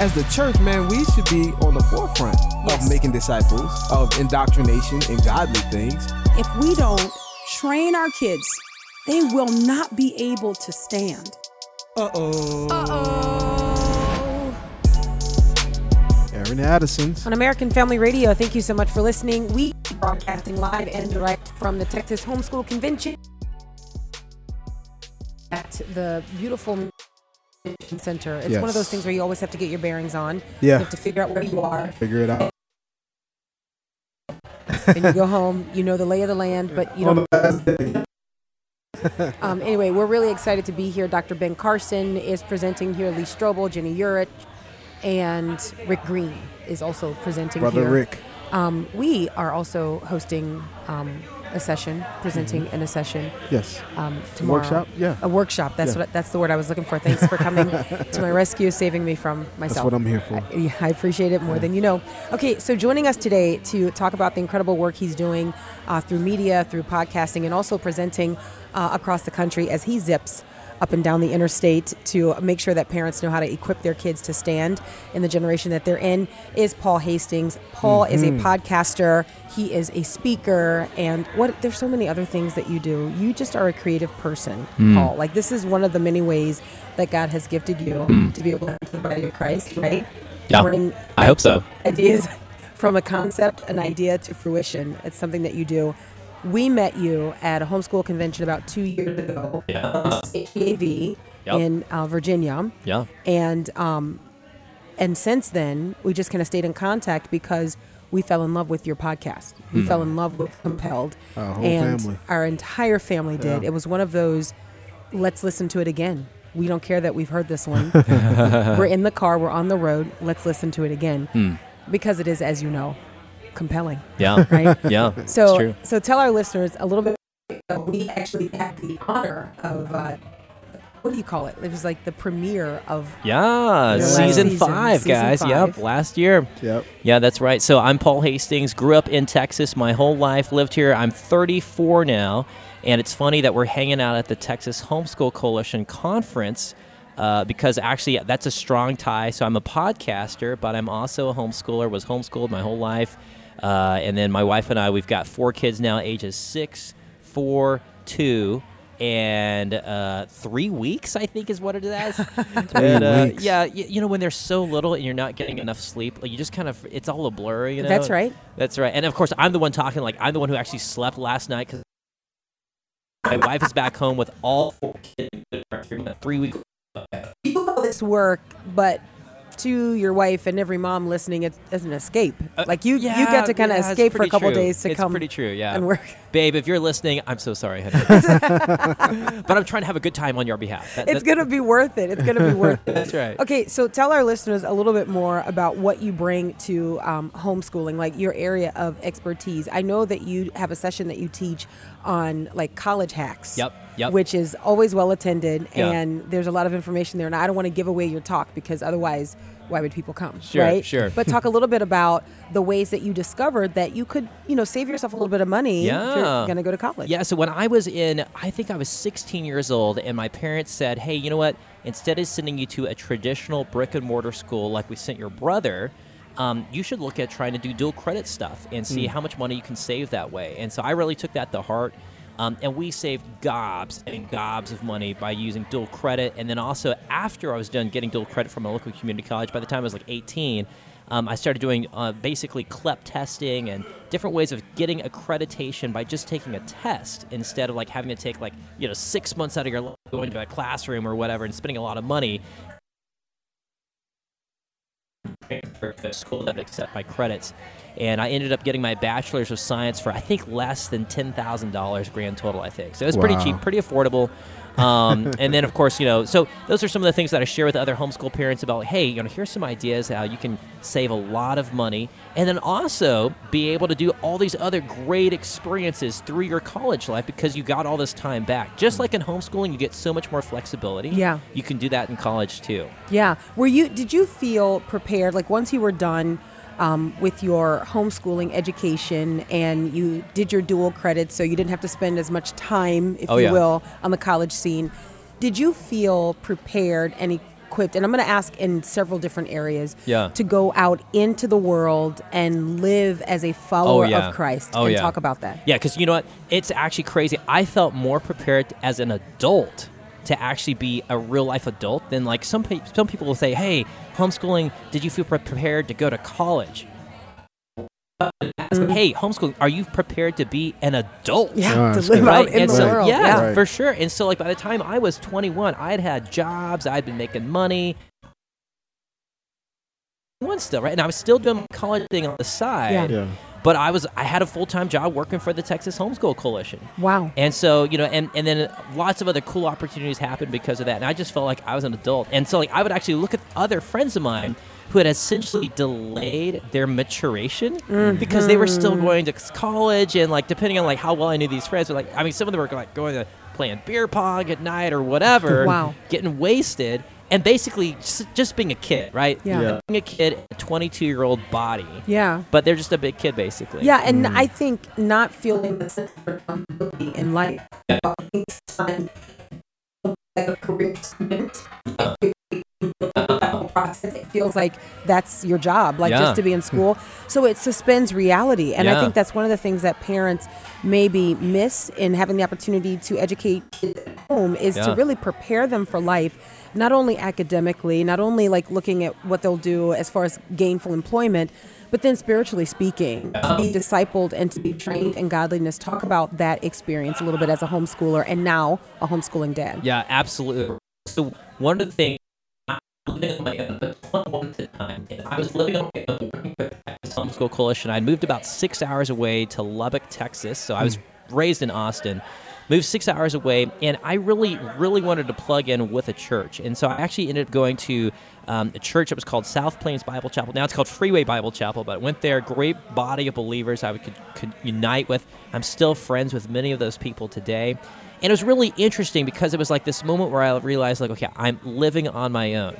As the church, man, we should be on the forefront Yes. of making disciples, of indoctrination and godly things. If we don't train our kids, they will not be able to stand. Uh-oh. Uh-oh. Airing Addison's. On American Family Radio, thank you so much for listening. We broadcasting live and direct from the Texas Homeschool Convention at the beautiful Center. It's one of those things where you always have to get your bearings on. Yeah. You have to figure out where you are. Figure it out. and you go home. You know the lay of the land, but you On don't. the last day. Um, anyway, we're really excited to be here. Dr. Ben Carson is presenting here. Lee Strobel, Ginny Yurich, and Rick Green is also presenting Brother here. Rick. Um, we are also hosting um, a session, presenting in a session Yes. um, tomorrow. workshop? Yeah. a workshop. That's Yeah. what that's the word I was looking for. Thanks for coming to my rescue, saving me from myself. That's what I'm here for. I, I appreciate it more than you know. Okay, so joining us today to talk about the incredible work he's doing uh, through media, through podcasting, and also presenting uh, across the country as he zips up and down the interstate to make sure that parents know how to equip their kids to stand in the generation that they're in is Paul Hastings. Paul is a mm-hmm. podcaster, he is a speaker, and what there's so many other things that you do. You just are a creative person, mm. Paul. Like this is one of the many ways that God has gifted you mm. to be able to the body of Christ, right? Yeah, I hope so. ideas from a concept, an idea to fruition. It's something that you do. We met you at a homeschool convention about two years ago. Yeah. HAV Yep. in uh, Virginia, Yeah. and um, and since then we just kind of stayed in contact because we fell in love with your podcast. We fell in love with Compelled, Our whole and family. our entire family did. Yeah. It was one of those. Let's listen to it again. We don't care that we've heard this one. we're in the car. We're on the road. Let's listen to it again because it is, as you know, compelling, Yeah. right? Yeah. So, it's true. so tell our listeners a little bit. We actually had the honor of uh, what do you call it? It was like the premiere of Yeah, season season, five, season guys. Yep, last year. Yep. Yeah, that's right. So I'm Paul Hastings. Grew up in Texas my whole life. Lived here. I'm 34 now, and it's funny that we're hanging out at the Texas Homeschool Coalition conference. Uh, because actually, that's a strong tie. So I'm a podcaster, but I'm also a homeschooler. Was homeschooled my whole life, uh, and then my wife and I, we've got four kids now, ages six, four, two, and uh, three weeks. I think is what it is. and, uh, weeks. yeah, y- you know when they're so little and you're not getting enough sleep, like you just kind of it's all a blur. You know. That's right. That's right. And of course, I'm the one talking. Like I'm the one who actually slept last night because my wife is back home with all four kids. Three weeks. you call this work, but to your wife and every mom listening, it's, it's an escape. like you, you get to kind of Uh, yeah, escape for a couple true. days to it's come pretty true. Yeah. and work. Babe, if you're listening, I'm so sorry, honey. but I'm trying to have a good time on your behalf. That- It's gonna be worth it. It's gonna be worth it. That's right. Okay, so tell our listeners a little bit more about what you bring to um, homeschooling, like your area of expertise. I know that you have a session that you teach on like college hacks. Yep, yep. Which is always well attended, Yeah. and there's a lot of information there. And I don't want to give away your talk because otherwise, why would people come? Sure, right? sure. But talk a little bit about the ways that you discovered that you could, you know, save yourself a little bit of money if Yeah. you're gonna go to college. Yeah, so when I was in, I think I was 16 years old, and my parents said, hey, you know what? Instead of sending you to a traditional brick and mortar school like we sent your brother, um, you should look at trying to do dual credit stuff and see how much money you can save that way. And so I really took that to heart. Um, and we saved gobs and gobs of money by using dual credit. And then also, after I was done getting dual credit from a local community college, by the time I was like 18, um, I started doing uh, basically CLEP testing and different ways of getting accreditation by just taking a test instead of like having to take like you know six months out of your life going to a classroom or whatever and spending a lot of money for a school that accept my credits. And I ended up getting my bachelor's of science for I think less than ten thousand dollars grand total. I think so. It was pretty cheap, pretty affordable. Um, and then, of course, you know, so those are some of the things that I share with other homeschool parents about, hey, you know, here's some ideas how you can save a lot of money and then also be able to do all these other great experiences through your college life because you got all this time back. Just like in homeschooling, you get so much more flexibility. Yeah. You can do that in college too. Yeah. Were you? Did you feel prepared? Like once you were done um, with your homeschooling education and you did your dual credits, so you didn't have to spend as much time, if Oh, you yeah. will, on the college scene. Did you feel prepared and equipped? And I'm going to ask in several different areas. Yeah. To go out into the world and live as a follower Oh, yeah. of Christ. Oh, and talk about that. Yeah, because you know what? It's actually crazy. I felt more prepared as an adult to actually be a real life adult than like some pe- some people will say, "Hey, homeschooling, did you feel pre- prepared to go to college?" Hey, homeschooling, are you prepared to be an adult? Yeah. Oh, to live good. out in and the so world. yeah, Yeah. Right. for sure. And so, like by the time I was 21, I had had jobs, I'd been making money, one still, right? And I was still doing my college thing on the side. Yeah. Yeah. But I was I had a full time job working for the Texas Homeschool Coalition. Wow. And so, you know, and, and then lots of other cool opportunities happened because of that. And I just felt like I was an adult. And so, like, I would actually look at other friends of mine who had essentially delayed their maturation because they were still Mm-hmm. going to college. And, like, depending on, like, how well I knew these friends, like, I mean, some of them were, like, going to playing beer pong at night or whatever. Wow. Getting wasted. And basically just, just being a kid, right? Yeah. Yeah. Being a kid, a 22 year old body. Yeah. But they're just a big kid, basically. Yeah, and mm. I think not feeling the sense of responsibility in life. about being assigned Like a career assignment. That process, It feels like that's your job, like Yeah. just to be in school. So it suspends reality. And I think that's one of the things that parents maybe miss in having the opportunity to educate kids at home is to really prepare them for life, not only academically, not only like looking at what they'll do as far as gainful employment, but then spiritually speaking, to be discipled and to be trained in godliness. Talk about that experience a little bit as a homeschooler and now a homeschooling dad. Yeah, absolutely. So one of the things I was living on my own, but 21 at the time, and I was living on my own working for Texas Homeschool Coalition. I'd moved about six hours away to Lubbock, Texas. So I was hmm. raised in Austin. Moved six hours away, and I really, really wanted to plug in with a church. And so I actually ended up going to um, a church that was called South Plains Bible Chapel. Now it's called Freeway Bible Chapel, but I went there. Great body of believers I could, could unite with. I'm still friends with many of those people today. And it was really interesting because it was like this moment where I realized, like, okay, I'm living on my own.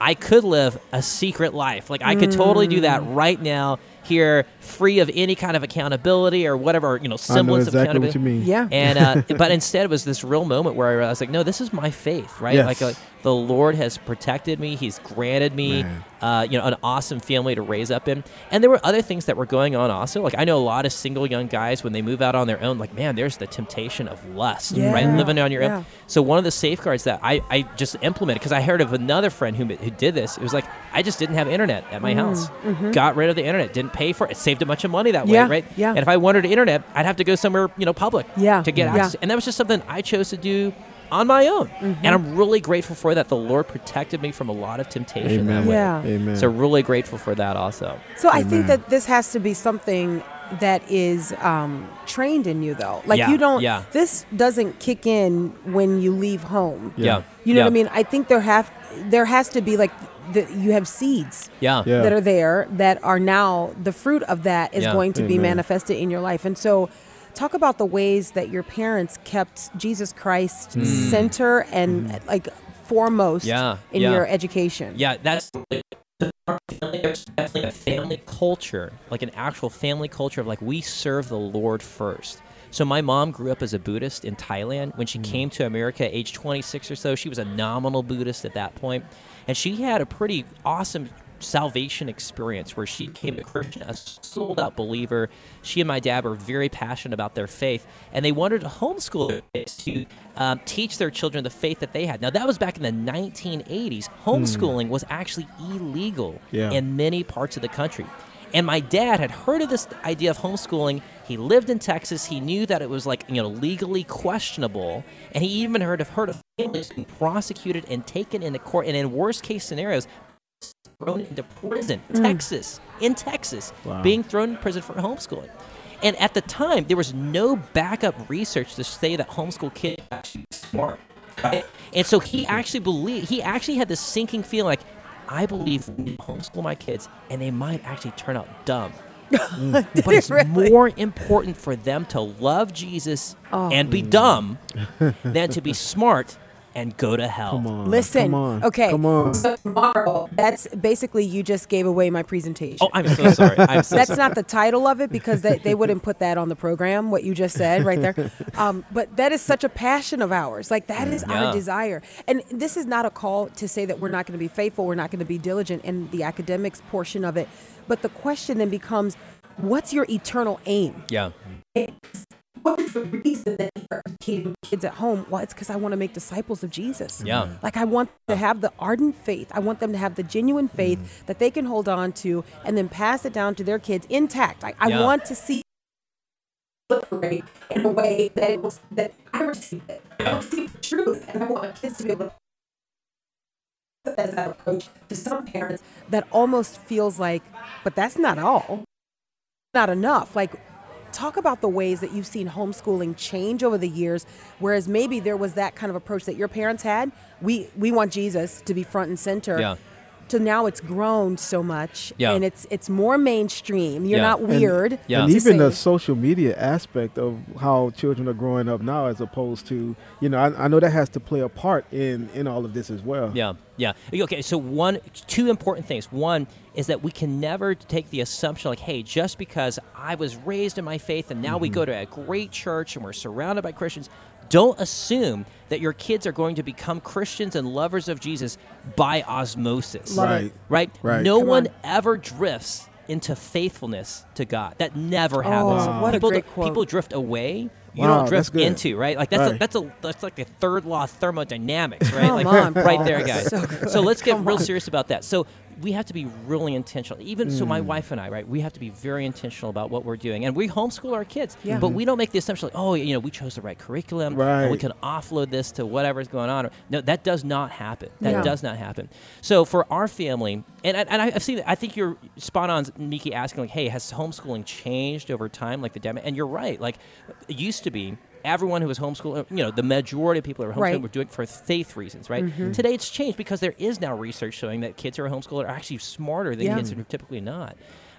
I could live a secret life. Like, I could totally do that right now here, free of any kind of accountability or whatever, you know, I know semblance of accountability. what you mean. Yeah. And uh, but instead, it was this real moment where I realized, like, no, this is my faith, right? Yes. Like, like the Lord has protected me. He's granted me, uh, you know, an awesome family to raise up in. And there were other things that were going on also. Like, I know a lot of single young guys when they move out on their own, like, man, there's the temptation of lust, right? Living on your Yeah. own. So one of the safeguards that I, I just implemented because I heard of another friend who, who did this. It was like I just didn't have internet at my Mm, house. mm-hmm. Got rid of the internet. Didn't pay for it. Saved a bunch of money that Yeah, way, right? yeah. And if I wanted internet, I'd have to go somewhere you know public. Yeah, To get yeah. access. And that was just something I chose to do on my own. Mm-hmm. And I'm really grateful for that. The Lord protected me from a lot of temptation that Amen. way. Yeah. Amen. So really grateful for that also. So I think that this has to be something that is um, trained in you, though. Like Yeah, you don't. yeah. This doesn't kick in when you leave home. Yeah. You know yeah. what I mean? I think there have there has to be like the, you have seeds Yeah. Yeah. that are there that are now the fruit of that is Yeah. going to be manifested in your life. And so talk about the ways that your parents kept Jesus Christ center and like foremost Mm. Yeah, in yeah. your education. Yeah, that's there's definitely a family culture, like an actual family culture of like we serve the Lord first. So my mom grew up as a Buddhist in Thailand. When she came to America, age 26 or so, she was a nominal Buddhist at that point, and she had a pretty awesome salvation experience where she became a Christian, a sold out believer. She and my dad were very passionate about their faith, and they wanted to homeschool their kids to um, teach their children the faith that they had. Now, that was back in the 1980s. Homeschooling was actually illegal Yeah. in many parts of the country. And my dad had heard of this idea of homeschooling. He lived in Texas. He knew that it was like you know legally questionable, and he even heard of heard of families being prosecuted and taken into court, and in worst case scenarios, thrown into prison. Mm. Texas, in Texas, Wow. being thrown in prison for homeschooling. And at the time, there was no backup research to say that homeschool kids are actually smart. And so he actually believed, he actually had this sinking feeling like, I believe we homeschool my kids and they might actually turn out dumb. Mm. but it's really? more important for them to love Jesus Oh. and be dumb than to be smart and go to hell. Come on. Listen, Come on. okay. Come on. So tomorrow, that's basically you just gave away my presentation. Oh, I'm so sorry. I'm so That's sorry. not the title of it because they, they wouldn't put that on the program, what you just said right there. Um, but that is such a passion of ours. Like, that is Yeah. our desire. And this is not a call to say that we're not going to be faithful, we're not going to be diligent in the academics portion of it. But the question then becomes what's your eternal aim? Yeah. What is the reason that you're educating kids at home? Well, it's because I want to make disciples of Jesus. Yeah. Like I want them to have the ardent faith. I want them to have the genuine faith Mm. that they can hold on to and then pass it down to their kids intact. I, I Yeah. want to see proliferate in a way that it was that I received it. I received the truth, and I want my kids to be able to as that approach to some parents that almost feels like, but that's not all, not enough. Like talk about the ways that you've seen homeschooling change over the years whereas maybe there was that kind of approach that your parents had we we want jesus to be front and center Yeah. To now it's grown so much Yeah. and it's it's more mainstream you're Yeah. not And- weird Yeah. And to even the social media aspect of how children are growing up now, as opposed to, you know, I, I know that has to play a part in in all of this as well. Yeah, yeah. Okay, so one, two important things. One is that we can never take the assumption like, hey, just because I was raised in my faith and now we Mm-hmm. go to a great church and we're surrounded by Christians, don't assume that your kids are going to become Christians and lovers of Jesus by osmosis. Right. Right? Right. No Come one on. ever drifts into faithfulness to God. That never oh, happens. Oh, what a people, great quote. people drift away. You Wow, don't drift into right. Like that's a, that's a that's like the third law of thermodynamics, right? Come like on, right Paul. there, guys. So So, let's get Come real on. serious about that. So we have to be really intentional. Even so, Mm. my wife and I, right, we have to be very intentional about what we're doing, and we homeschool our kids. Yeah. But we don't make the assumption, like, oh, you know, we chose the right curriculum, and we can offload this to whatever's going on. No, that does not happen. That Yeah. does not happen. So for our family, and, and I- I've seen, I think you're spot on, Meeke, asking like, hey, has homeschooling changed over time, like the demo? And you're right. Like, it used to be. Everyone who was homeschooling, uh, you know, the majority of people who were homeschooling Right. were doing it for faith reasons, right? Mm-hmm. Today it's changed because there is now research showing that kids who are homeschooled are actually smarter than Yeah. kids who are typically not.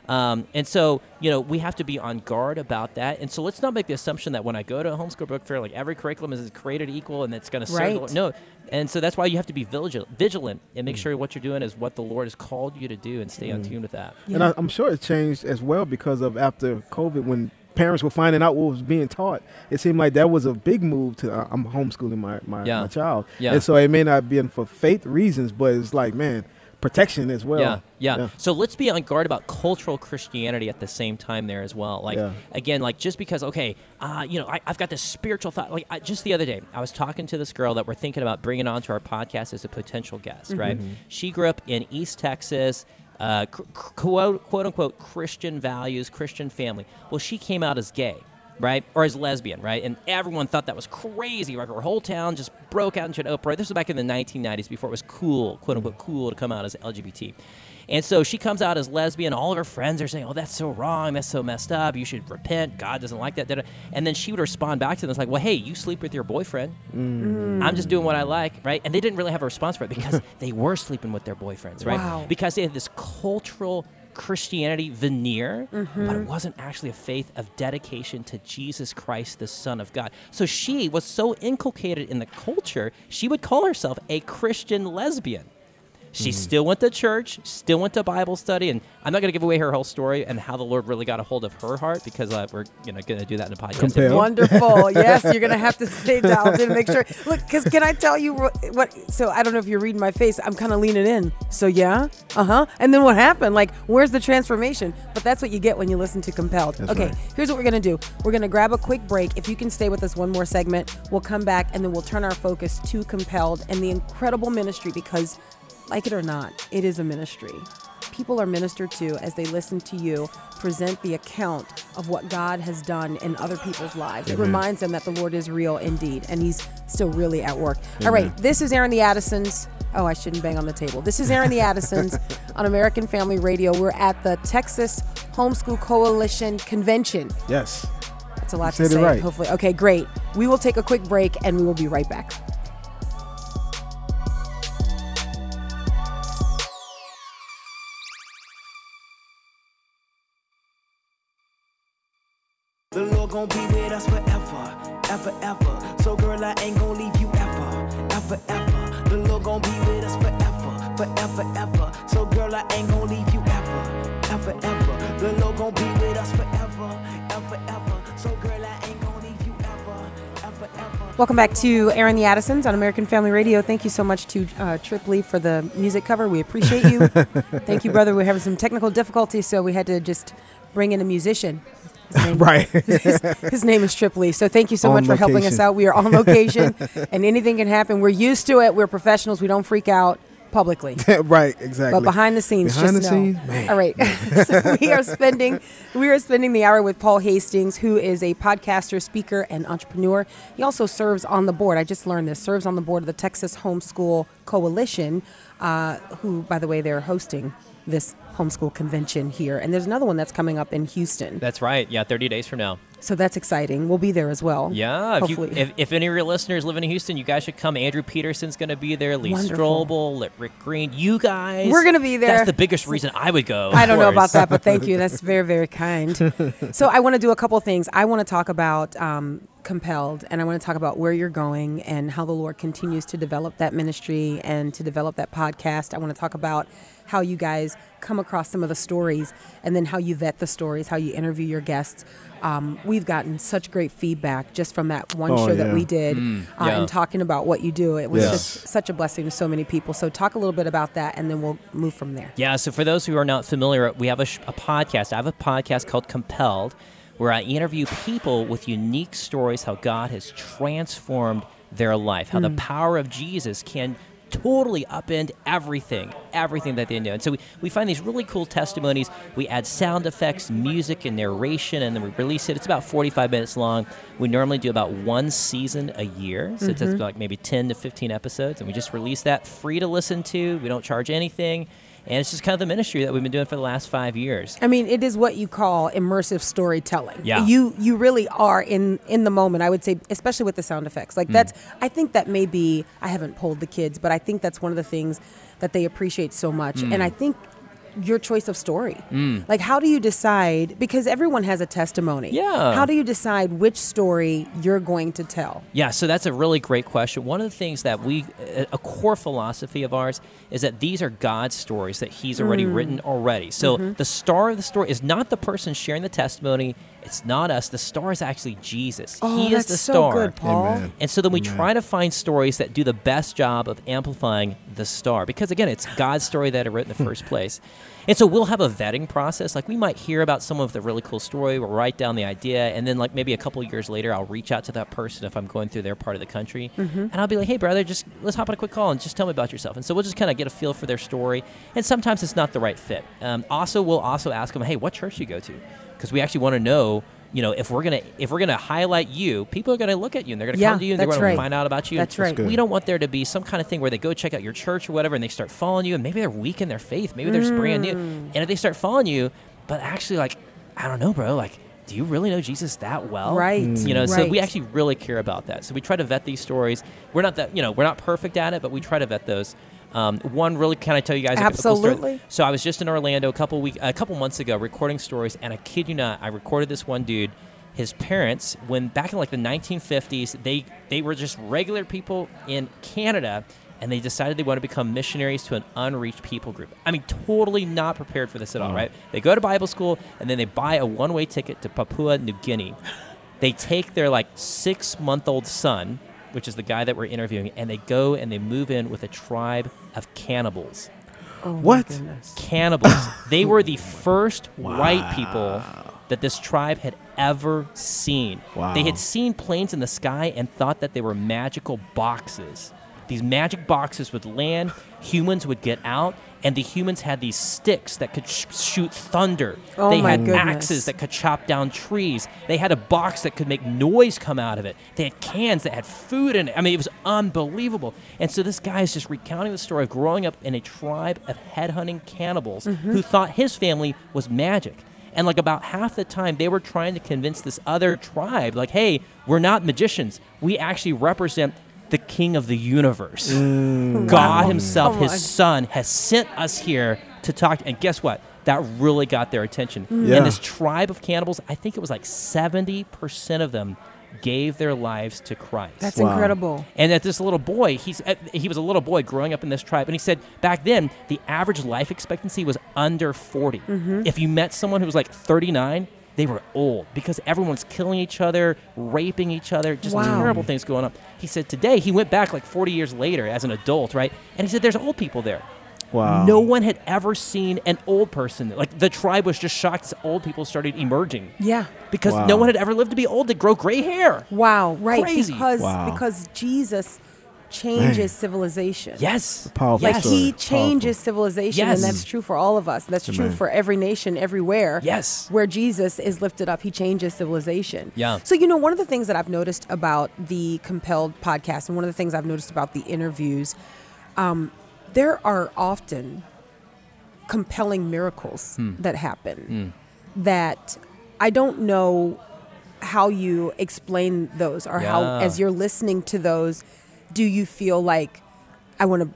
Um, and so, you know, we have to be on guard about that. And so let's not make the assumption that when I go to a homeschool book fair, like every curriculum is created equal and it's going to serve the Right. Lord. No. And so that's why you have to be vigilant, vigilant and make mm. sure what you're doing is what the Lord has called you to do and stay on mm. tune with that. And I, I'm sure it changed as well because of after COVID when parents were finding out what was being taught. It seemed like that was a big move to uh, I'm homeschooling my, my, Yeah. my child. Yeah. And so it may not be for faith reasons, but it's like, man, protection as well. Yeah, yeah, Yeah. So let's be on guard about cultural Christianity at the same time there as well. Like Yeah. again, like just because okay, uh, you know, I, I've got this spiritual thought. Like I, just the other day, I was talking to this girl that we're thinking about bringing onto our podcast as a potential guest. Right? She grew up in East Texas. Uh, quote, quote unquote Christian values, Christian family. Well, she came out as gay, right? Or as lesbian, right? And everyone thought that was crazy. Right? Her whole town just broke out into an uproar. This was back in the 1990s before it was cool, quote unquote, cool to come out as LGBT. And so she comes out as lesbian. All of her friends are saying, "Oh, that's so wrong. That's so messed up. You should repent. God doesn't like that." And then she would respond back to them, "It's like, well, hey, you sleep with your boyfriend. Mm. I'm just doing what I like, right?" And they didn't really have a response for it because they were sleeping with their boyfriends, right? Wow. Because they had this cultural Christianity veneer, but it mm-hmm. wasn't actually a faith of dedication to Jesus Christ, the Son of God. So she was so inculcated in the culture, she would call herself a Christian lesbian. She still went to church, still went to Bible study, and I'm not going to give away her whole story and how the Lord really got a hold of her heart because uh, we're you know going to do that in a podcast. Compel. Wonderful. yes, you're gonna have to stay dialed in. Make sure. Look, because can I tell you what, what? So I don't know if you're reading my face. I'm kind of leaning in. So yeah, uh huh. And then what happened? Like, where's the transformation? But that's what you get when you listen to Compelled. That's okay, right. here's what we're gonna do. We're gonna grab a quick break. If you can stay with us one more segment, we'll come back and then we'll turn our focus to Compelled and the incredible ministry because, like it or not, it is a ministry. People are ministered to as they listen to you present the account of what God has done in other people's lives. It reminds them that the Lord is real indeed, and He's still really at work. All right, this is Airing the Addisons. Oh, I shouldn't bang on the table. This is Airing the Addisons on American Family Radio. We're at the Texas Homeschool Coalition Convention. Yes. That's a lot You to say. right. Hopefully, okay, great. We will take a quick break, and we will be right back. Welcome back to Airing the Addisons on American Family Radio. Thank you so much to uh, Trip Lee for the music cover. We appreciate you. Thank you, brother. We're having some technical difficulties, so we had to just bring in a musician. His name, right. his, his name is Trip Lee. So thank you so On much for helping us out. We are on location, and anything can happen. We're used to it. We're professionals. We don't freak out publicly. right, exactly. But behind the scenes, Behind just the know. scenes, man. All right, so we are spending we are spending the hour with Paul Hastings, who is a podcaster, speaker, and entrepreneur. He also serves on the board. I just learned this. Serves on the board of the Texas Homeschool Coalition, uh, who, by the way, they're hosting this homeschool convention here, and there's another one that's coming up in Houston. That's right. Yeah, 30 days from now. So that's exciting. We'll be there as well. Yeah, if, you, if, if any of your listeners live in Houston, you guys should come. Andrew Peterson's going to be there. Lee Wonderful. Strobel, Rick Green. You guys. We're gonna be there. That's the biggest reason I would go. I don't know about that, but thank you. That's very, very kind. so I want to do a couple things. I want to talk about um, compelled, and I want to talk about where you're going and how the Lord continues to develop that ministry and to develop that podcast. I want to talk about how you guys come across some of the stories, and then how you vet the stories, how you interview your guests. Um, we've gotten such great feedback just from that one Oh, show that we did, uh, yeah. and talking about what you do. It was Yes. just such a blessing to so many people. So talk a little bit about that, and then we'll move from there. Yeah, so for those who are not familiar, we have a, sh- a podcast. I have a podcast called Compelled, where I interview people with unique stories how God has transformed their life, how the power of Jesus can totally upend everything, everything that they know. And so we, we find these really cool testimonies. We add sound effects, music, and narration, and then we release it. It's about 45 minutes long. We normally do about one season a year, so it's mm-hmm. it's like maybe 10 to 15 episodes, and we just release that free to listen to. We don't charge anything. And it's just kind of the ministry that we've been doing for the last five years. I mean, it is what you call immersive storytelling. Yeah. You you really are in in the moment. I would say, especially with the sound effects. Like that's. I think that may be. I haven't polled the kids, but I think that's one of the things that they appreciate so much. Hmm. And I think your choice of story. Mm. Like, how do you decide? Because everyone has a testimony. Yeah. How do you decide which story you're going to tell? Yeah, so that's a really great question. One of the things that we, a a core philosophy of ours, is that these are God's stories that He's already mm. written already. So mm-hmm. the star of the story is not the person sharing the testimony. It's not us. The star is actually Jesus. Oh, he that's is the so star. good, Paul. Amen. And so then we try to find stories that do the best job of amplifying the star. Because again, it's God's story that I wrote in the first place. And so we'll have a vetting process. Like we might hear about someone with a really cool story, we'll write down the idea, and then like maybe a couple of years later, I'll reach out to that person if I'm going through their part of the country. And I'll be like, hey, brother, just let's hop on a quick call and just tell me about yourself. And so we'll just kind of get a feel for their story. And sometimes it's not the right fit. Um, also, we'll also ask them, hey, what church do you go to? Because we actually want to know. You know, if we're gonna if we're gonna highlight you, people are gonna look at you and they're gonna Yeah, come to you and they're gonna right. find out about you. That's right. good. We don't want there to be some kind of thing where they go check out your church or whatever and they start following you and maybe they're weak in their faith. Maybe they're just brand new. Mm. And if they start following you, but actually like, I don't know, bro, like do you really know Jesus that well? Right, You know, so we actually really care about that. So we try to vet these stories. We're not that, you know, we're not perfect at it, but we try to vet those. Um, one really, can I tell you guys? a cool story? Absolutely. So I was just in Orlando a couple week, a couple months ago, recording stories, and I kid you not, I recorded this one dude. His parents, when back in like the 1950s, they they were just regular people in Canada, and they decided they want to become missionaries to an unreached people group. I mean, totally not prepared for this at all, right? They go to Bible school, and then they buy a one-way ticket to Papua New Guinea. They take their like six-month-old son, which is the guy that we're interviewing, and they go and they move in with a tribe of cannibals Oh, What? cannibals. they were the first white people that this tribe had ever seen. Wow. They had seen planes in the sky and thought that they were magical boxes. These magic boxes would land, humans would get out, and the humans had these sticks that could sh- shoot thunder. Oh they had goodness. axes that could chop down trees. They had a box that could make noise come out of it. They had cans that had food in it. I mean, it was unbelievable. And so this guy is just recounting the story of growing up in a tribe of headhunting cannibals Mm-hmm. who thought his family was magic. And like about half the time, they were trying to convince this other tribe, like, hey, we're not magicians. We actually represent the king of the universe. God himself, Come his son, has sent us here to talk. And guess what? that really got their attention. Yeah. And this tribe of cannibals, I think it was like 70% of them gave their lives to Christ. That's Wow. incredible. And that this little boy, he's uh, he was a little boy growing up in this tribe, and he said back then the average life expectancy was under 40. Mm-hmm. If you met someone who was like 39, they were old because everyone's killing each other, raping each other, just Wow. terrible things going on. He said today he went back like 40 years later as an adult, right? And he said there's old people there. Wow. No one had ever seen an old person. Like the tribe was just shocked as old people started emerging Yeah. because Wow. no one had ever lived to be old to grow gray hair. Wow. Right. Crazy. Because Wow. because Jesus changes Man. civilization. Yes. Powerful Like story. he Powerful. changes civilization, Yes. and that's true for all of us. That's true Amen. for every nation, everywhere. Yes. Where Jesus is lifted up, he changes civilization. Yeah. So, you know, one of the things that I've noticed about the Compelled podcast, and one of the things I've noticed about the interviews, um, there are often compelling miracles Hmm. that happen that I don't know how you explain those or how, as you're listening to those, do you feel like I want to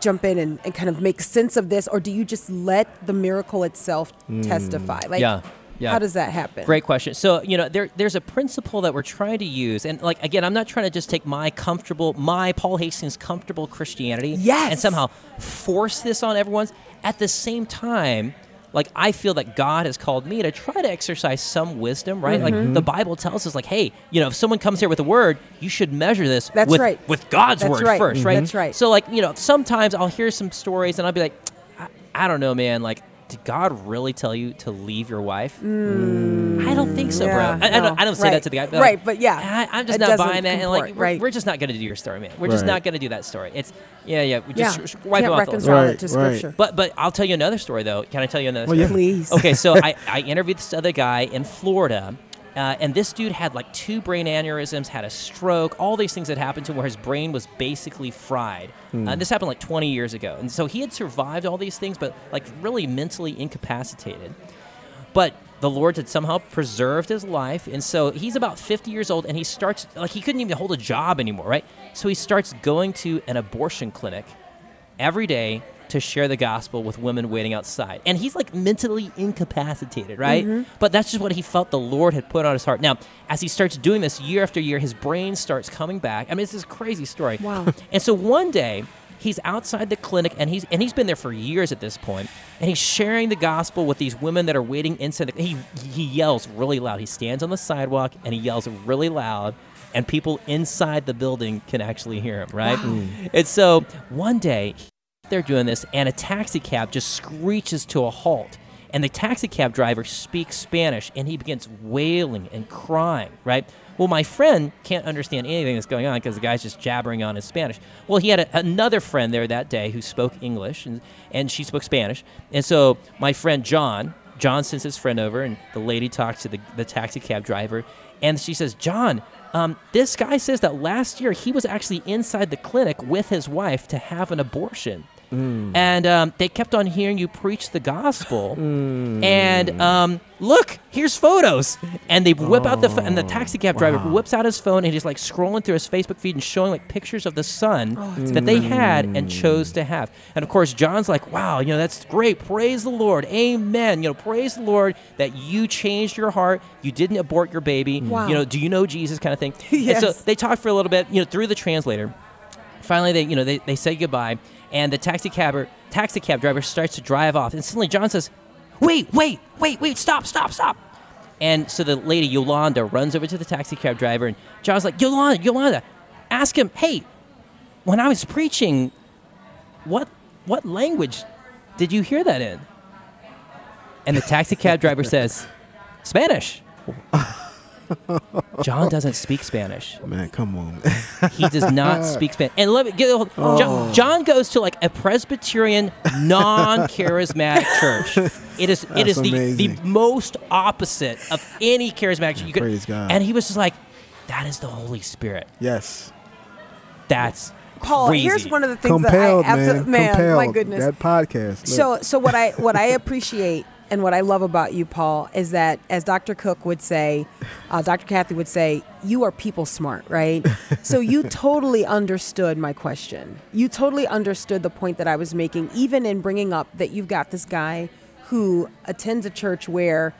jump in and, and kind of make sense of this, or do you just let the miracle itself hmm. testify? Like, Yeah, yeah. how does that happen? Great question. So, you know, there, there's a principle that we're trying to use. And, like, again, I'm not trying to just take my comfortable, my Paul Hastings comfortable Christianity Yes. and somehow force this on everyone's. At the same time, like, I feel that God has called me to try to exercise some wisdom, right? Mm-hmm. Like, the Bible tells us, like, hey, you know, if someone comes here with a word, you should measure this That's with, right. with God's That's word right. 1st right? That's right. So, like, you know, sometimes I'll hear some stories and I'll be like, I, I don't know, man. Like, did God really tell you to leave your wife? I don't think so, Mm, Yeah, bro. I, I don't, I don't say right. that to the guy. Right, like, but yeah, I, I'm just not buying that. And like, comport, we're, right. we're just not going to do your story, man. We're just not going to do that story. It's yeah, yeah. We yeah, just sh- wipe can't it off the list. reconcile Right, it to right. scripture. But but I'll tell you another story though. Can I tell you another Well, story? yeah. Please. Okay, so I, I interviewed this other guy in Florida, uh, and this dude had like two brain aneurysms, had a stroke, all these things that happened to him where his brain was basically fried. Uh, and this happened like 20 years ago. And so he had survived all these things, but like really mentally incapacitated. But the Lord had somehow preserved his life. And so he's about 50 years old and he starts, like, he couldn't even hold a job anymore, right? So he starts going to an abortion clinic every day to share the gospel with women waiting outside. And he's like mentally incapacitated, right? Mm-hmm. But that's just what he felt the Lord had put on his heart. Now, as he starts doing this year after year, his brain starts coming back. I mean, it's this crazy story. Wow. And so one day, he's outside the clinic and he's and he's been there for years at this point and he's sharing the gospel with these women that are waiting inside the he he yells really loud he stands on the sidewalk and he yells really loud and people inside the building can actually hear him right and so one day they're doing this and a taxi cab just screeches to a halt. And the taxi cab driver speaks spanish and he begins wailing and crying right? Well my friend can't understand anything that's going on because the guy's just jabbering on his spanish. Well he had a, another friend there that day who spoke english and, and she spoke spanish. And so my friend john john sends his friend over and the lady talks to the, the taxi cab driver and she says john um, this guy says that last year he was actually inside the clinic with his wife to have an abortion. And um, they kept on hearing you preach the gospel. And um, look, here's photos. And they whip out the pho- and the taxi cab driver whips out his phone and he's like scrolling through his Facebook feed and showing like pictures of the son that they had and chose to have. And of course, John's like, "Wow, you know that's great. Praise the Lord, Amen. You know, praise the Lord that you changed your heart. You didn't abort your baby. Wow. You know, do you know Jesus? Kind of thing." And so they talked for a little bit, you know, through the translator finally they you know they, they say goodbye and the taxi cabber taxi cab driver starts to drive off. And suddenly john says wait wait wait wait stop stop stop. And so the lady yolanda runs over to the taxi cab driver and john's like yolanda yolanda ask him hey when i was preaching what what language did you hear that in? And the taxi cab driver says spanish john doesn't speak spanish Man, come on. he does not speak Spanish. And let me get John, oh. John goes to like a Presbyterian, non-charismatic church. It is it That's is the, the most opposite of any charismatic church you could. Praise God. And he was just like, "That is the Holy Spirit. yes. That's Paul, crazy. here's one of the things Compelled, that I man. absolutely man, Compelled. my goodness. That podcast. Look. So, so what I what I appreciate and what I love about you, Paul, is that as Dr. Koch would say, uh, Dr. Kathy would say, you are people smart, right? so you totally understood my question. You totally understood the point that I was making, even in bringing up that you've got this guy who attends a church where,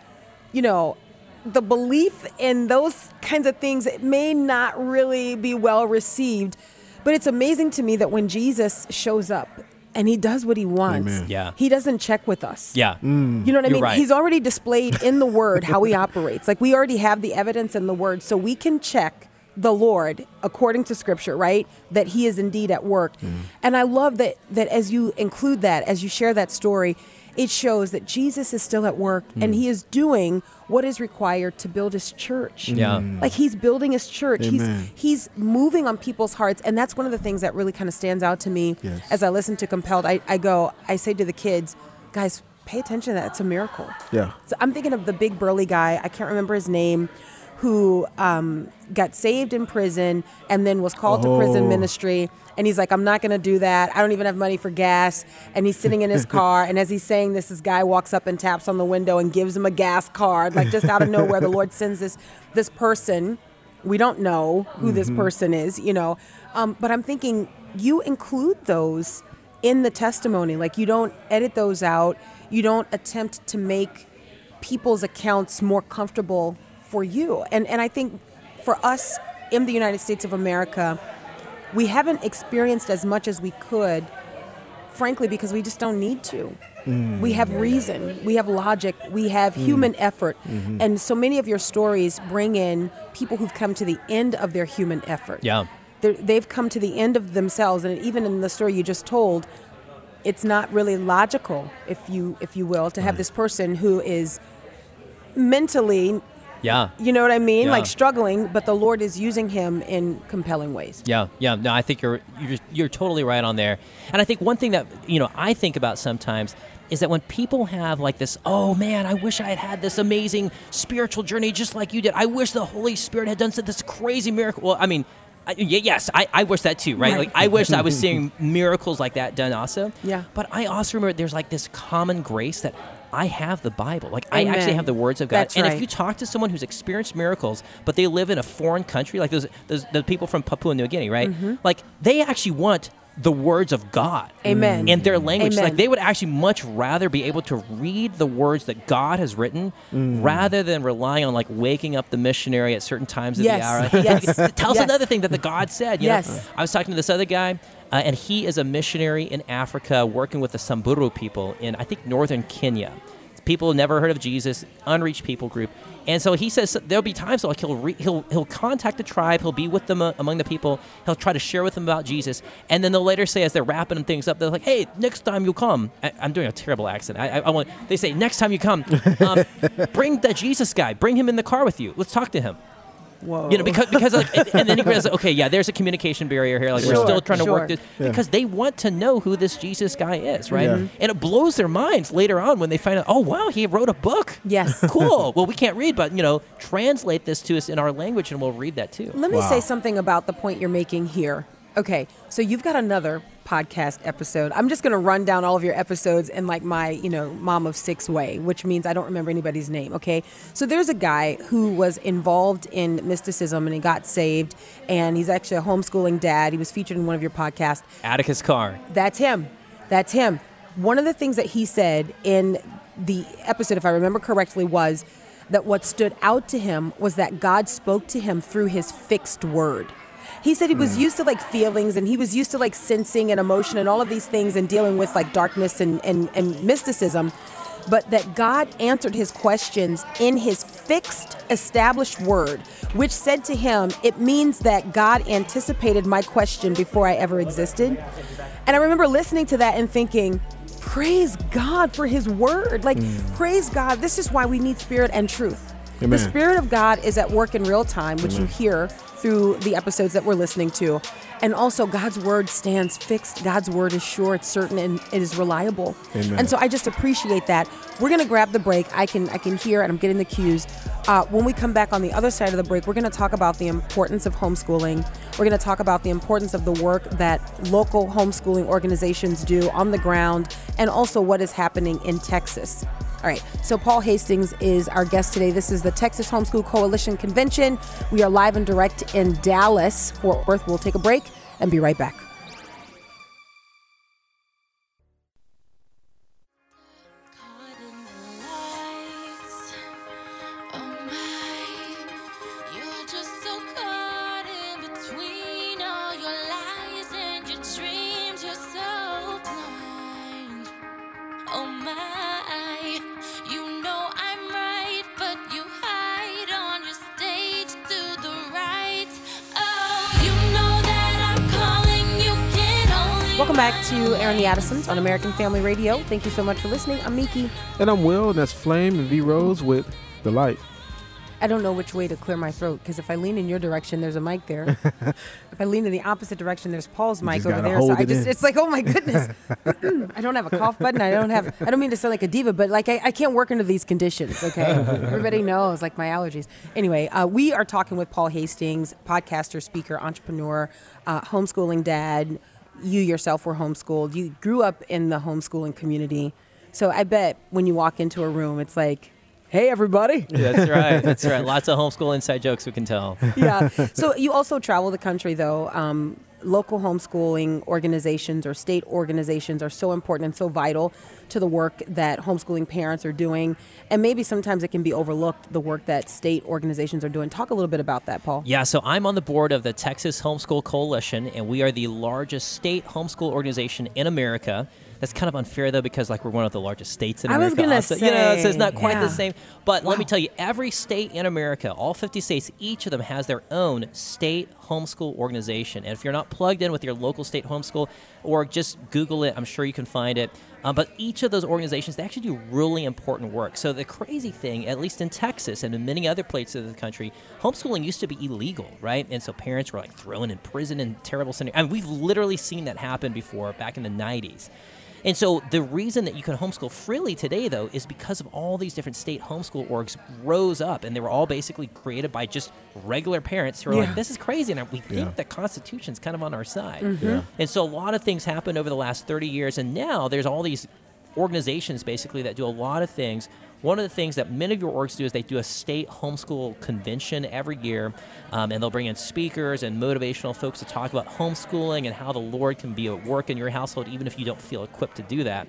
you know, the belief in those kinds of things it may not really be well received. But it's amazing to me that when Jesus shows up and he does what he wants, Amen. Yeah. he doesn't check with us. Yeah. Mm. You know what I You're mean? right. He's already displayed in the word how he operates. Like we already have the evidence in the word, so we can check the Lord according to scripture, right? That he is indeed at work. Mm. And I love that that as you include that, as you share that story, it shows that Jesus is still at work and hmm. he is doing what is required to build his church. Yeah. Hmm. Like he's building his church. Amen. He's he's moving on people's hearts and that's one of the things that really kind of stands out to me Yes. as I listen to Compelled. I, I go, I say to the kids, guys, pay attention to that. It's a miracle. Yeah. So I'm thinking of the big burly guy. I can't remember his name, who um, got saved in prison and then was called to prison Oh. ministry. And he's like, I'm not going to do that. I don't even have money for gas. And he's sitting in his car. And as he's saying this, this guy walks up and taps on the window and gives him a gas card, like just out of nowhere. The Lord sends this this person. We don't know who this person is, you know. Um, but I'm thinking you include those in the testimony. Like you don't edit those out. You don't attempt to make people's accounts more comfortable for you. And and I think for us in the United States of America, we haven't experienced as much as we could, frankly, because we just don't need to. Mm. We have reason, we have logic, we have mm. human effort. Mm-hmm. And so many of your stories bring in people who've come to the end of their human effort. Yeah. They're, they've come to the end of themselves. And even in the story you just told, it's not really logical, if you if you will, to have this person who is mentally, Yeah. you know what I mean, Yeah. like struggling, but the Lord is using him in compelling ways. Yeah, yeah. No, I think you're you're you're totally right on there. And I think one thing that you know I think about sometimes is that when people have like this, oh man, I wish I had had this amazing spiritual journey just like you did. I wish the Holy Spirit had done this crazy miracle. Well, I mean. I, yes, I, I wish that too, right? Right. Like I wish I was seeing miracles like that done also. Yeah. But I also remember there's like this common grace that I have the Bible. Like I actually have the words of God. That's and right. if you talk to someone who's experienced miracles, but they live in a foreign country, like those, those the people from Papua New Guinea, right? Mm-hmm. Like they actually want the words of God Amen. in their language. Amen. Like they would actually much rather be able to read the words that God has written rather than relying on like waking up the missionary at certain times of Yes. the hour. Yes. Tell us Yes. another thing that the God said. You know? Yes. I was talking to this other guy, uh, and he is a missionary in Africa working with the Samburu people in, I think, northern Kenya. People never heard of Jesus, unreached people group. And so he says there'll be times like he'll re- he'll he'll contact the tribe, he'll be with them uh, among the people, he'll try to share with them about Jesus, and then they'll later say as they're wrapping things up, they're like, "Hey, next time you come," I, I'm doing a terrible accent. I, I, I want they say next time you come, um, bring the Jesus guy, bring him in the car with you. Let's talk to him. Whoa. You know, because because like, and- and then he realizes, okay, yeah, there's a communication barrier here. Like we're still trying to sure. work this because they want to know who this Jesus guy is, right? Yeah. And it blows their minds later on when they find out, oh wow, he wrote a book. Yes. cool. Well, we can't read, but you know, translate this to us in our language, and we'll read that too. Let me Wow. say something about the point you're making here. Okay, so you've got another podcast episode. I'm just going to run down all of your episodes in like my, you know, mom of six way, which means I don't remember anybody's name. Okay, so there's a guy who was involved in mysticism and he got saved, and he's actually a homeschooling dad. He was featured in one of your podcasts. Atticus Carr. That's him. That's him. One of the things that he said in the episode, if I remember correctly, was that what stood out to him was that God spoke to him through his fixed word. He said he was used to like feelings and he was used to like sensing and emotion and all of these things and dealing with like darkness and, and, and mysticism. But that God answered his questions in his fixed, established word, which said to him, It means that God anticipated my question before I ever existed. And I remember listening to that and thinking, praise God for his word. Like, mm. praise God. This is why we need spirit and truth. The spirit of God is at work in real time, which you hear through the episodes that we're listening to. And also, God's word stands fixed. God's word is sure, it's certain, and it is reliable. Amen. And so I just appreciate that. We're gonna grab the break. I can I can hear, and I'm getting the cues. Uh, when we come back on the other side of the break, we're gonna talk about the importance of homeschooling. We're gonna talk about the importance of the work that local homeschooling organizations do on the ground, and also what is happening in Texas. All right, so Paul Hastings is our guest today. This is the Texas Homeschool Coalition Convention. We are live and direct in Dallas, Fort Worth. We'll take a break and be right back. Welcome back to Airing the Addisons on American Family Radio. Thank you so much for listening. I'm Meeke. And I'm Wil, and that's Flame and V Rose with the light. I don't know which way to clear my throat because if I lean in your direction, there's a mic there. if I lean in the opposite direction, there's Paul's mic over there. So I just, in. it's like, oh my goodness. I don't have a cough button. I don't have, I don't mean to sound like a diva, but like I, I can't work under these conditions, okay? Everybody knows, like my allergies. Anyway, uh, we are talking with Paul Hastings, podcaster, speaker, entrepreneur, uh, homeschooling dad. You yourself were homeschooled. You grew up in the homeschooling community. So I bet when you walk into a room, it's like, hey, everybody. That's right. That's right. Lots of homeschool inside jokes we can tell. yeah. So you also travel the country, though. Um, local homeschooling organizations or state organizations are so important and so vital to the work that homeschooling parents are doing. And maybe sometimes it can be overlooked, the work that state organizations are doing. Talk a little bit about that, Paul. Yeah, so I'm on the board of the Texas Homeschool Coalition, and we are the largest state homeschool organization in America. That's kind of unfair though, because like we're one of the largest states in I was America. gonna also. you know, so it's not quite yeah. the same. But let me tell you, every state in America, all 50 states, each of them has their own state homeschool organization. And if you're not plugged in with your local state homeschool, or just Google it, I'm sure you can find it. Um, but each of those organizations, they actually do really important work. So the crazy thing, at least in Texas and in many other places of the country, homeschooling used to be illegal, right? And so parents were like thrown in prison in terrible scenarios. I mean, we've literally seen that happen before back in the 90s. And so the reason that you can homeschool freely today, though, is because of all these different state homeschool orgs rose up, and they were all basically created by just regular parents who are Yeah. like, "This is crazy," and we think Yeah. the Constitution's kind of on our side. Mm-hmm. And so a lot of things happened over the last 30 years, and now there's all these organizations basically that do a lot of things. One of the things that many of your orgs do is they do a state homeschool convention every year, um, and they'll bring in speakers and motivational folks to talk about homeschooling and how the Lord can be at work in your household, even if you don't feel equipped to do that.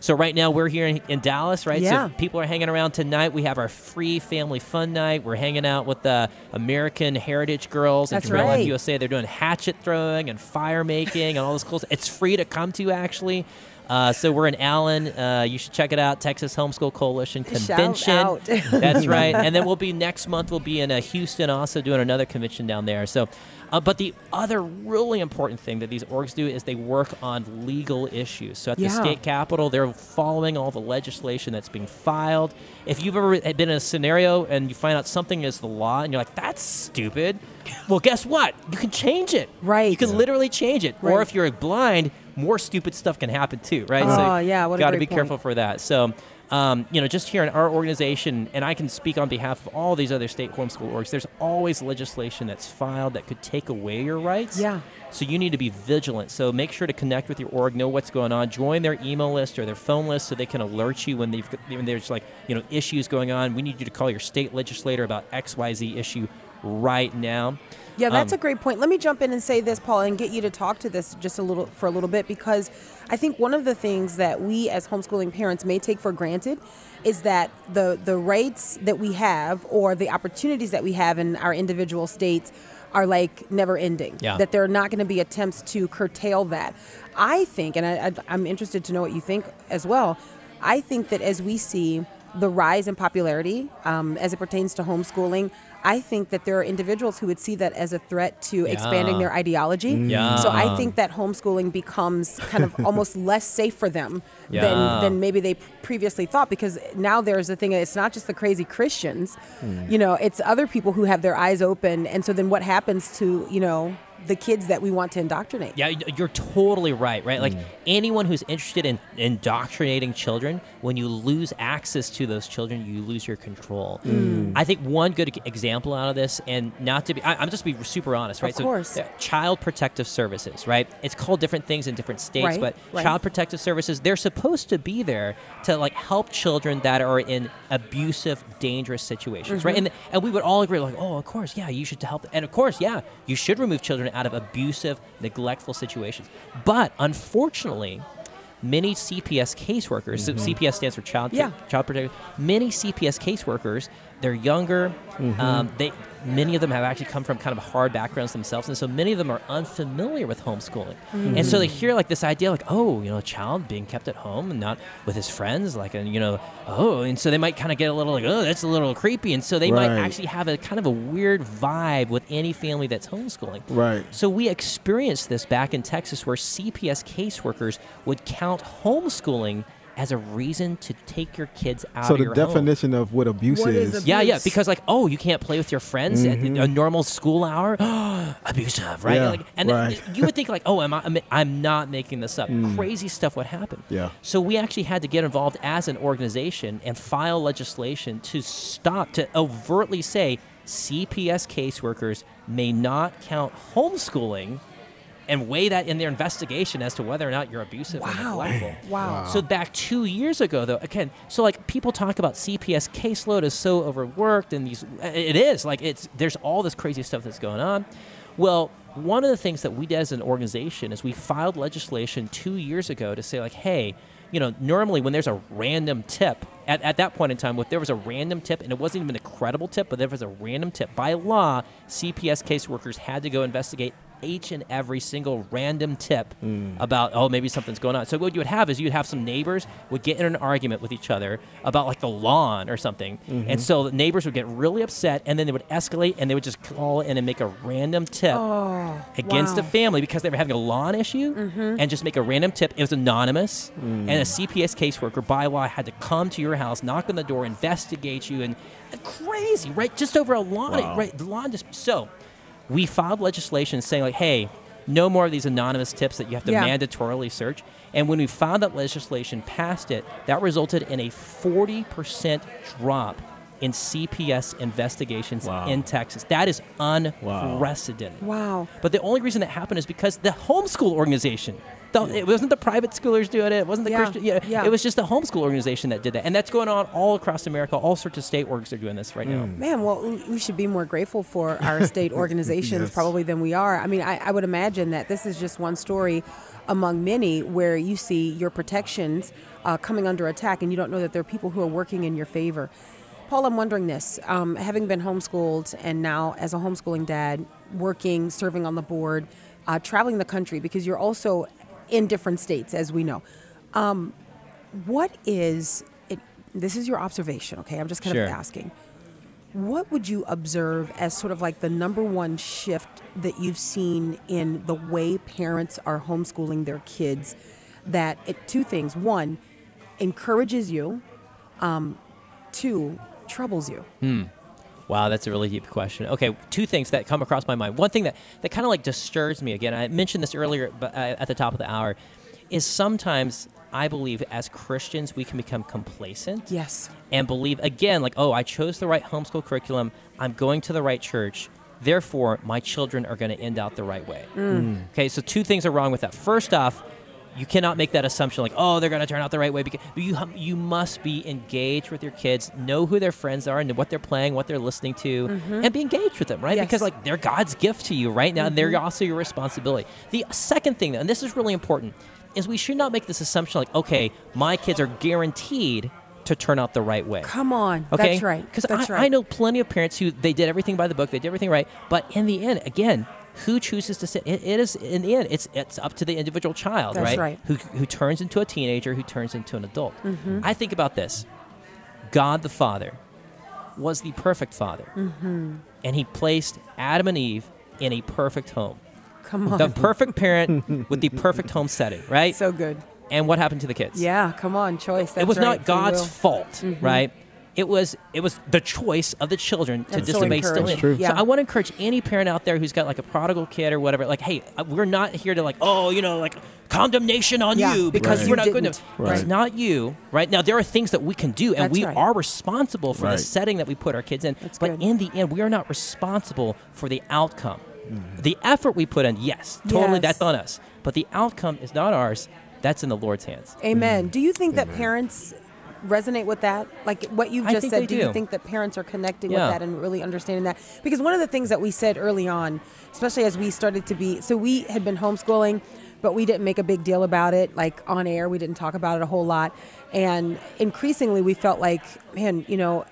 So right now we're here in, in Dallas, right? Yeah. So people are hanging around tonight. We have our free family fun night. We're hanging out with the American Heritage Girls That's Trail Life right. USA. They're doing hatchet throwing and fire making and all this cool stuff. It's free to come to actually. Uh, so we're in Allen. Uh, you should check it out. Texas Homeschool Coalition Convention. That's right. And then we'll be next month. We'll be in uh, Houston, also doing another convention down there. So, uh, but the other really important thing that these orgs do is they work on legal issues. So at the state capitol, they're following all the legislation that's being filed. If you've ever been in a scenario and you find out something is the law and you're like, "That's stupid," well, guess what? You can change it. Right. You can literally change it. Right. Or if you're blind, more stupid stuff can happen too, right? Oh, yeah, what a got to great be careful for that. So, um, you know, just here in our organization, and I can speak on behalf of all these other state homeschool orgs. There's always legislation that's filed that could take away your rights. Yeah. So you need to be vigilant. So make sure to connect with your org, know what's going on, join their email list or their phone list so they can alert you when they've when there's like you know issues going on. We need you to call your state legislator about X Y Z issue right now. Yeah, that's Um, a great point. Let me jump in and say this, Paul, and get you to talk to this just a little for a little bit because I think one of the things that we as homeschooling parents may take for granted is that the the rights that we have or the opportunities that we have in our individual states are like never ending. Yeah. That there are not going to be attempts to curtail that. I think, and I, I, I'm interested to know what you think as well. I think that as we see the rise in popularity um, as it pertains to homeschooling, I think that there are individuals who would see that as a threat to expanding their ideology. Yeah. So I think that homeschooling becomes kind of almost less safe for them Yeah. than, than maybe they previously thought because now there's the thing it's not just the crazy Christians, hmm. you know, it's other people who have their eyes open. And so then what happens to, you know, the kids that we want to indoctrinate? Yeah, you're totally right, right? Mm. Like anyone who's interested in indoctrinating children, when you lose access to those children, you lose your control. Mm. I think one good example out of this, and not to be, I, I'm just be super honest, right? Of course. uh, Child Protective Services, right? It's called different things in different states, Right, but right. Child Protective Services, they're supposed to be there to like help children that are in abusive, dangerous situations, right? Mm-hmm. And and we would all agree, like, oh, of course, yeah, you should help, and of course, yeah, you should remove children out of abusive, neglectful situations. But unfortunately, many CPS caseworkers, so mm-hmm. CPS stands for Child Yeah. Child Protective, many CPS caseworkers they're younger. Mm-hmm. Um, they many of them have actually come from kind of hard backgrounds themselves, and so many of them are unfamiliar with homeschooling. And so they hear like this idea, like, oh, you know, a child being kept at home and not with his friends, like, and you know, oh, and so they might kind of get a little like, oh, that's a little creepy, and so they might actually have a kind of a weird vibe with any family that's homeschooling. Right. So we experienced this back in Texas where CPS caseworkers would count homeschooling as a reason to take your kids out So of the your home. So the definition of what abuse What is is. abuse? Yeah, yeah, because like, oh, you can't play with your friends at mm-hmm. a normal school hour. Abusive, right? Yeah, like, and then right. you would think like, oh, am I? I'm- I'm not making this up. Mm. Crazy stuff would happen. Yeah. So we actually had to get involved as an organization and file legislation to stop to overtly say CPS caseworkers may not count homeschooling. And weigh that in their investigation as to whether or not you're abusive or Wow. Wow. So back two years ago, though, again, so like people talk about CPS caseload is so overworked, and these uh, it is like it's there's all this crazy stuff that's going on. Well, one of the things that we did as an organization is we filed legislation two years ago to say like, hey, you know, normally when there's a random tip at, at that point in time, if there was a random tip and it wasn't even a credible tip, but there was a random tip by law, CPS caseworkers had to go investigate each and every single random tip mm. about oh maybe something's going on. So what you would have is you'd have some neighbors would get in an argument with each other about like the lawn or something, and mm-hmm. so the neighbors would get really upset, and then they would escalate, and they would just call in and make a random tip oh, against a wow. family because they were having a lawn issue, mm-hmm. and just make a random tip. It was anonymous, mm. and a CPS caseworker by law had to come to your house, knock on the door, investigate you, and crazy, right? Just over a lawn, Wow. right? The lawn just so we filed legislation saying like, hey, no more of these anonymous tips that you have to Yeah. mandatorily search. And when we filed that legislation, passed it, that resulted in a 40% drop in CPS investigations Wow. in Texas. That is unprecedented. Wow. But the only reason that happened is because the homeschool organization. The, It wasn't the private schoolers doing it. It wasn't the Yeah, Christian. Yeah, yeah. It was just the homeschool organization that did that, and that's going on all across America. All sorts of state orgs are doing this right now. Man, well, we- we should be more grateful for our state organizations Yes. probably than we are. I mean, I, I would imagine that this is just one story among many where you see your protections uh, coming under attack and you don't know that there are people who are working in your favor. Paul, I'm wondering this. Um, having been homeschooled and now as a homeschooling dad, working, serving on the board, uh, traveling the country, because you're also in different states, as we know. Um, what is it? This is your observation, okay? I'm just kind Sure. of asking. What would you observe as sort of like the number one shift that you've seen in the way parents are homeschooling their kids? That it, two things: one, encourages you; um, two, troubles you. Wow, that's a really deep question. Okay, two things that come across my mind. One thing that, that kind of like disturbs me again, I mentioned this earlier uh, at the top of the hour, is sometimes I believe as Christians we can become complacent Yes. and believe again like, oh, I chose the right homeschool curriculum, I'm going to the right church, therefore my children are going to end out the right way. Okay, so two things are wrong with that. First off, you cannot make that assumption like, oh, they're going to turn out the right way because you you must be engaged with your kids, know who their friends are and what they're playing, what they're listening to, mm-hmm. and be engaged with them, right? Yes. Because like they're God's gift to you right now, and they're mm-hmm. also your responsibility. The second thing, though, and this is really important, is we should not make this assumption like, okay, my kids are guaranteed to turn out the right way. Come on. Okay, That's right. Because I, right. I know plenty of parents who they did everything by the book, they did everything right, but in the end, again, who chooses to sit? It, it is in the end, it's it's up to the individual child, That's right? right. Who who turns into a teenager, who turns into an adult. Mm-hmm. I think about this: God the Father was the perfect Father, Mm-hmm. and He placed Adam and Eve in a perfect home. Come on. The perfect parent with the perfect home setting, right? so good. and what happened to the kids? Yeah. Come on. Choice. That's it was right, not God's fault, right? It was it was the choice of the children to That's so disobey still. encouraging. in. True. Yeah. So I want to encourage any parent out there who's got like a prodigal kid or whatever, like, hey, uh, we're not here to like, oh, you know, like condemnation on Yeah, you because because we're not good didn't. enough. Right. It's not you, right? Now there are things that we can do, and That's we right. are responsible for Right. the setting that we put our kids in. That's but good. in the end, we are not responsible for the outcome. The effort we put in, yes, totally, Yes. that's on us. But the outcome is not ours. That's in the Lord's hands. Amen. Do you think that parents resonate with that? Like what you've just said, they do you think that parents are connecting Yeah. with that and really understanding that? Because one of the things that we said early on, especially as we started to be, so we had been homeschooling, but we didn't make a big deal about it, like on air. We didn't talk about it a whole lot. And increasingly, we felt like, man, you know,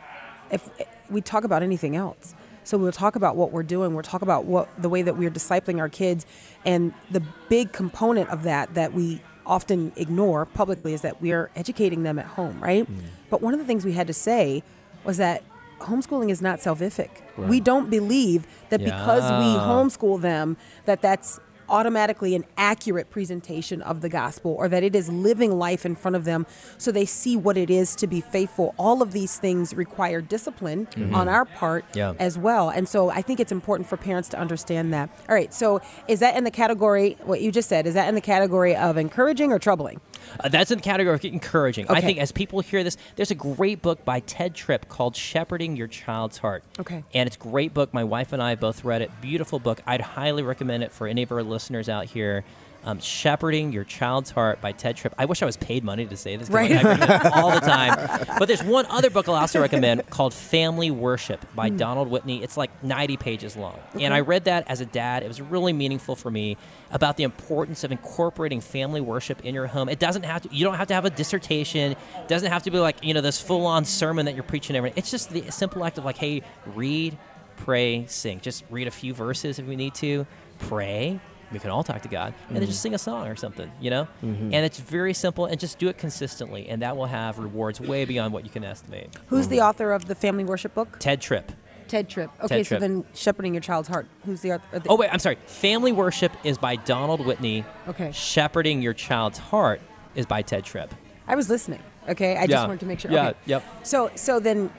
if we talk about anything else. So we'll talk about what we're doing. We'll talk about what the way that we're discipling our kids, and the big component of that that we often ignore publicly is that we are educating them at home, right? Mm. But one of the things we had to say was that homeschooling is not salvific. We don't believe that because we homeschool them that that's automatically an accurate presentation of the gospel or that it is living life in front of them so they see what it is to be faithful. All of these things require discipline on our part Yeah. as well. And so I think it's important for parents to understand that. All right, so is that in the category, what you just said, is that in the category of encouraging or troubling? Uh, that's in the category of encouraging. I think as people hear this, there's a great book by Tedd Tripp called Shepherding Your Child's Heart. Okay. And it's a great book. My wife and I both read it. Beautiful book. I'd highly recommend it for any of our listeners out here. Um, Shepherding Your Child's Heart by Tedd Tripp. I wish I was paid money to say this Right. I read it all the time. But there's one other book I'll also recommend called Family Worship by Hmm. Donald Whitney. It's like 90 pages long. And I read that as a dad. It was really meaningful for me about the importance of incorporating family worship in your home. It doesn't have to, you don't have to have a dissertation. It doesn't have to be like, you know, this full on sermon that you're preaching every It's just the simple act of like, hey, read, pray, sing. Just read a few verses if we need to, pray. We can all talk to God and then just mm. sing a song or something, you know? Mm-hmm. And it's very simple and just do it consistently, and that will have rewards way beyond what you can estimate. Who's the mm-hmm. author of the family worship book? Tedd Tripp. Tedd Tripp. Okay, so Tripp. then shepherding your child's heart. Who's the author? Oh, wait, I'm sorry. Family Worship is by Donald Whitney. Okay. Shepherding Your Child's Heart is by Tedd Tripp. I was listening. Okay, I just wanted to make sure. Yeah, Okay. yep. So, so then,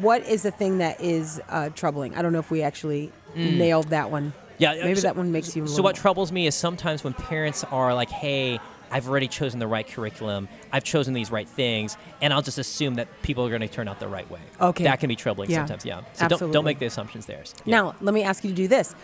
what is the thing that is uh, troubling? I don't know if we actually mm. nailed that one. Yeah, maybe so- that one makes you. So little what troubles me is sometimes when parents are like, "Hey, I've already chosen the right curriculum. I've chosen these right things, and I'll just assume that people are going to turn out the right way." Okay. that can be troubling Yeah, sometimes. Yeah. So don't, absolutely. don't make the assumptions there. Yeah. Now, let me ask you to do this.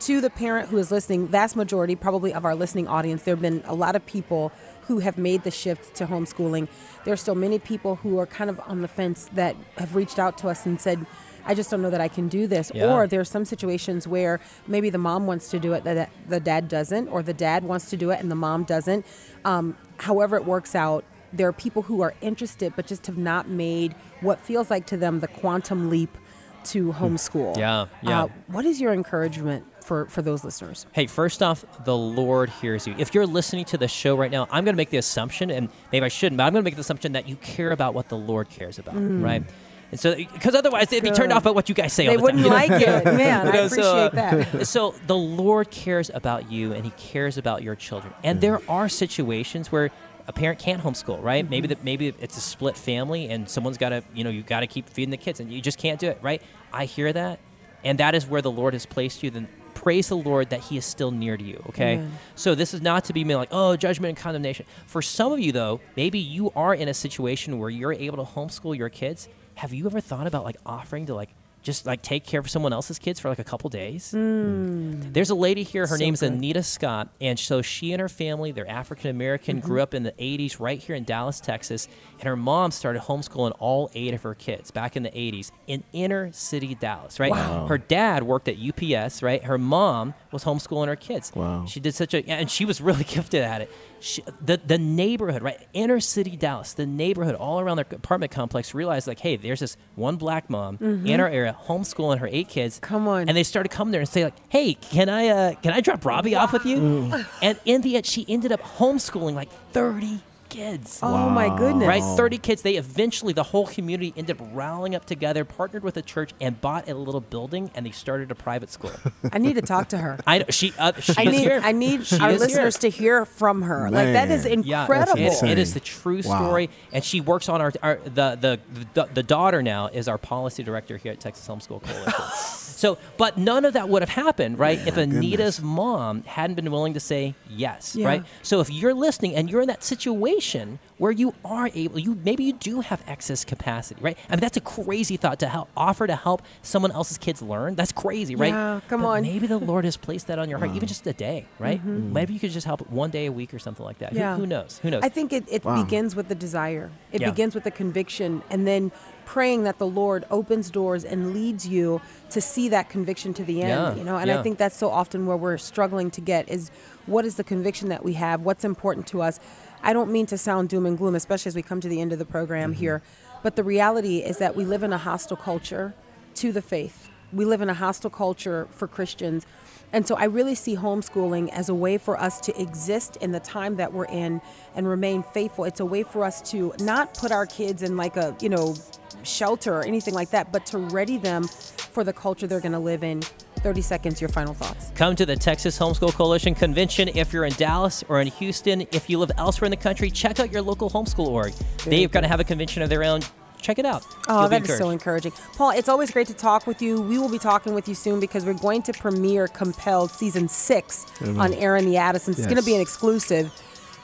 To the parent who is listening, vast majority probably of our listening audience, there have been a lot of people who have made the shift to homeschooling. There are still many people who are kind of on the fence that have reached out to us and said, I just don't know that I can do this. Yeah. Or there are some situations where maybe the mom wants to do it, that the dad doesn't, or the dad wants to do it and the mom doesn't. Um, however, it works out, there are people who are interested but just have not made what feels like to them the quantum leap to homeschool. Yeah, yeah. Uh, what is your encouragement for, for those listeners? Hey, first off, the Lord hears you. If you're listening to the show right now, I'm going to make the assumption, and maybe I shouldn't, but I'm going to make the assumption that you care about what the Lord cares about, right? And so, because otherwise, they'd be turned Mm. off by what you guys say all They the wouldn't time. like it. Man, I You know, so, uh, appreciate that. so the Lord cares about you and He cares about your children. And there are situations where a parent can't homeschool, right? Maybe Mm-hmm. that maybe it's a split family and someone's got to, you know, you got to keep feeding the kids and you just can't do it, right? I hear that. And that is where the Lord has placed you. Then praise the Lord that He is still near to you, okay? Amen. So this is not to be made like, oh, judgment and condemnation. For some of you though, maybe you are in a situation where you're able to homeschool your kids. Have you ever thought about like offering to like just like take care of someone else's kids for like a couple days? There's a lady here. Her So name's good. Anita Scott, and so she and her family, they're African American, Mm-hmm. grew up in the '80s right here in Dallas, Texas, and her mom started homeschooling all eight of her kids back in the '80s in inner city Dallas. Right. Wow. Her dad worked at UPS. Right. Her mom was homeschooling her kids. Wow. She did such a, and she was really gifted at it. She, the the neighborhood, right, inner city Dallas, the neighborhood all around their apartment complex realized like, hey, there's this one black mom in our area homeschooling her eight kids. Mm-hmm. Come on. And they started coming there and say like, hey, can I uh, can I drop Robbie off with you? Mm. And in the end, she ended up homeschooling like 30 kids. Oh, my goodness. Right, 30 kids. They eventually, the whole community ended up rallying up together, partnered with a church, and bought a little building, and they started a private school. I need to talk to her. I she. Uh, she I need here. I need She our is here. listeners to hear from her. Like that is Man. Yeah, incredible. it- it is the true Wow. story, and she works on our, our the, the the the daughter now is our policy director here at Texas Homeschool Coalition. so, but none of that would have happened, right, if Anita's mom hadn't been willing to say yes, Yeah. right? So, if you're listening and you're in that situation where you are able, you maybe you do have excess capacity, right? I mean, that's a crazy thought to help offer to help someone else's kids learn. That's crazy, right? Yeah, come But on. Maybe the Lord has placed that on your heart, even just a day, right? Maybe you could just help one day a week or something like that. Who- Mm-hmm. Yeah. Who, knows? Who knows? I think it, it Wow. begins with the desire. It Yeah. begins with the conviction and then praying that the Lord opens doors and leads you to see that conviction to the end. Yeah, You know, and yeah. I think that's so often where we're struggling to get is what is the conviction that we have? What's important to us? I don't mean to sound doom and gloom, especially as we come to the end of the program Mm-hmm. here, but the reality is that we live in a hostile culture to the faith. We live in a hostile culture for Christians. And so I really see homeschooling as a way for us to exist in the time that we're in and remain faithful. It's a way for us to not put our kids in like a, you know, shelter or anything like that, but to ready them for the culture they're going to live in. 30 seconds, your final thoughts. Come to the Texas Homeschool Coalition convention if you're in Dallas or in Houston. If you live elsewhere in the country, check out your local homeschool org. They've got to have a convention of their own check it out. Oh, that is so encouraging. Paul, it's always great to talk with you. We will be talking with you soon because we're going to premiere Compelled season 6 mm-hmm. on Airing the Addisons. It's yes. going to be an exclusive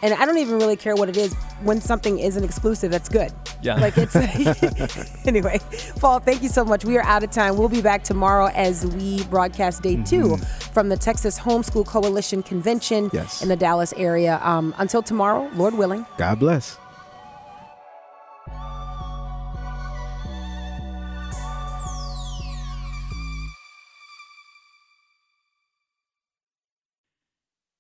and I don't even really care what it is. When something is an exclusive, that's good. Yeah. Like it's anyway. Paul, thank you so much. We are out of time. We'll be back tomorrow as we broadcast day mm-hmm. two from the Texas Homeschool Coalition Convention yes. in the Dallas area. Um, until tomorrow, Lord willing. God bless.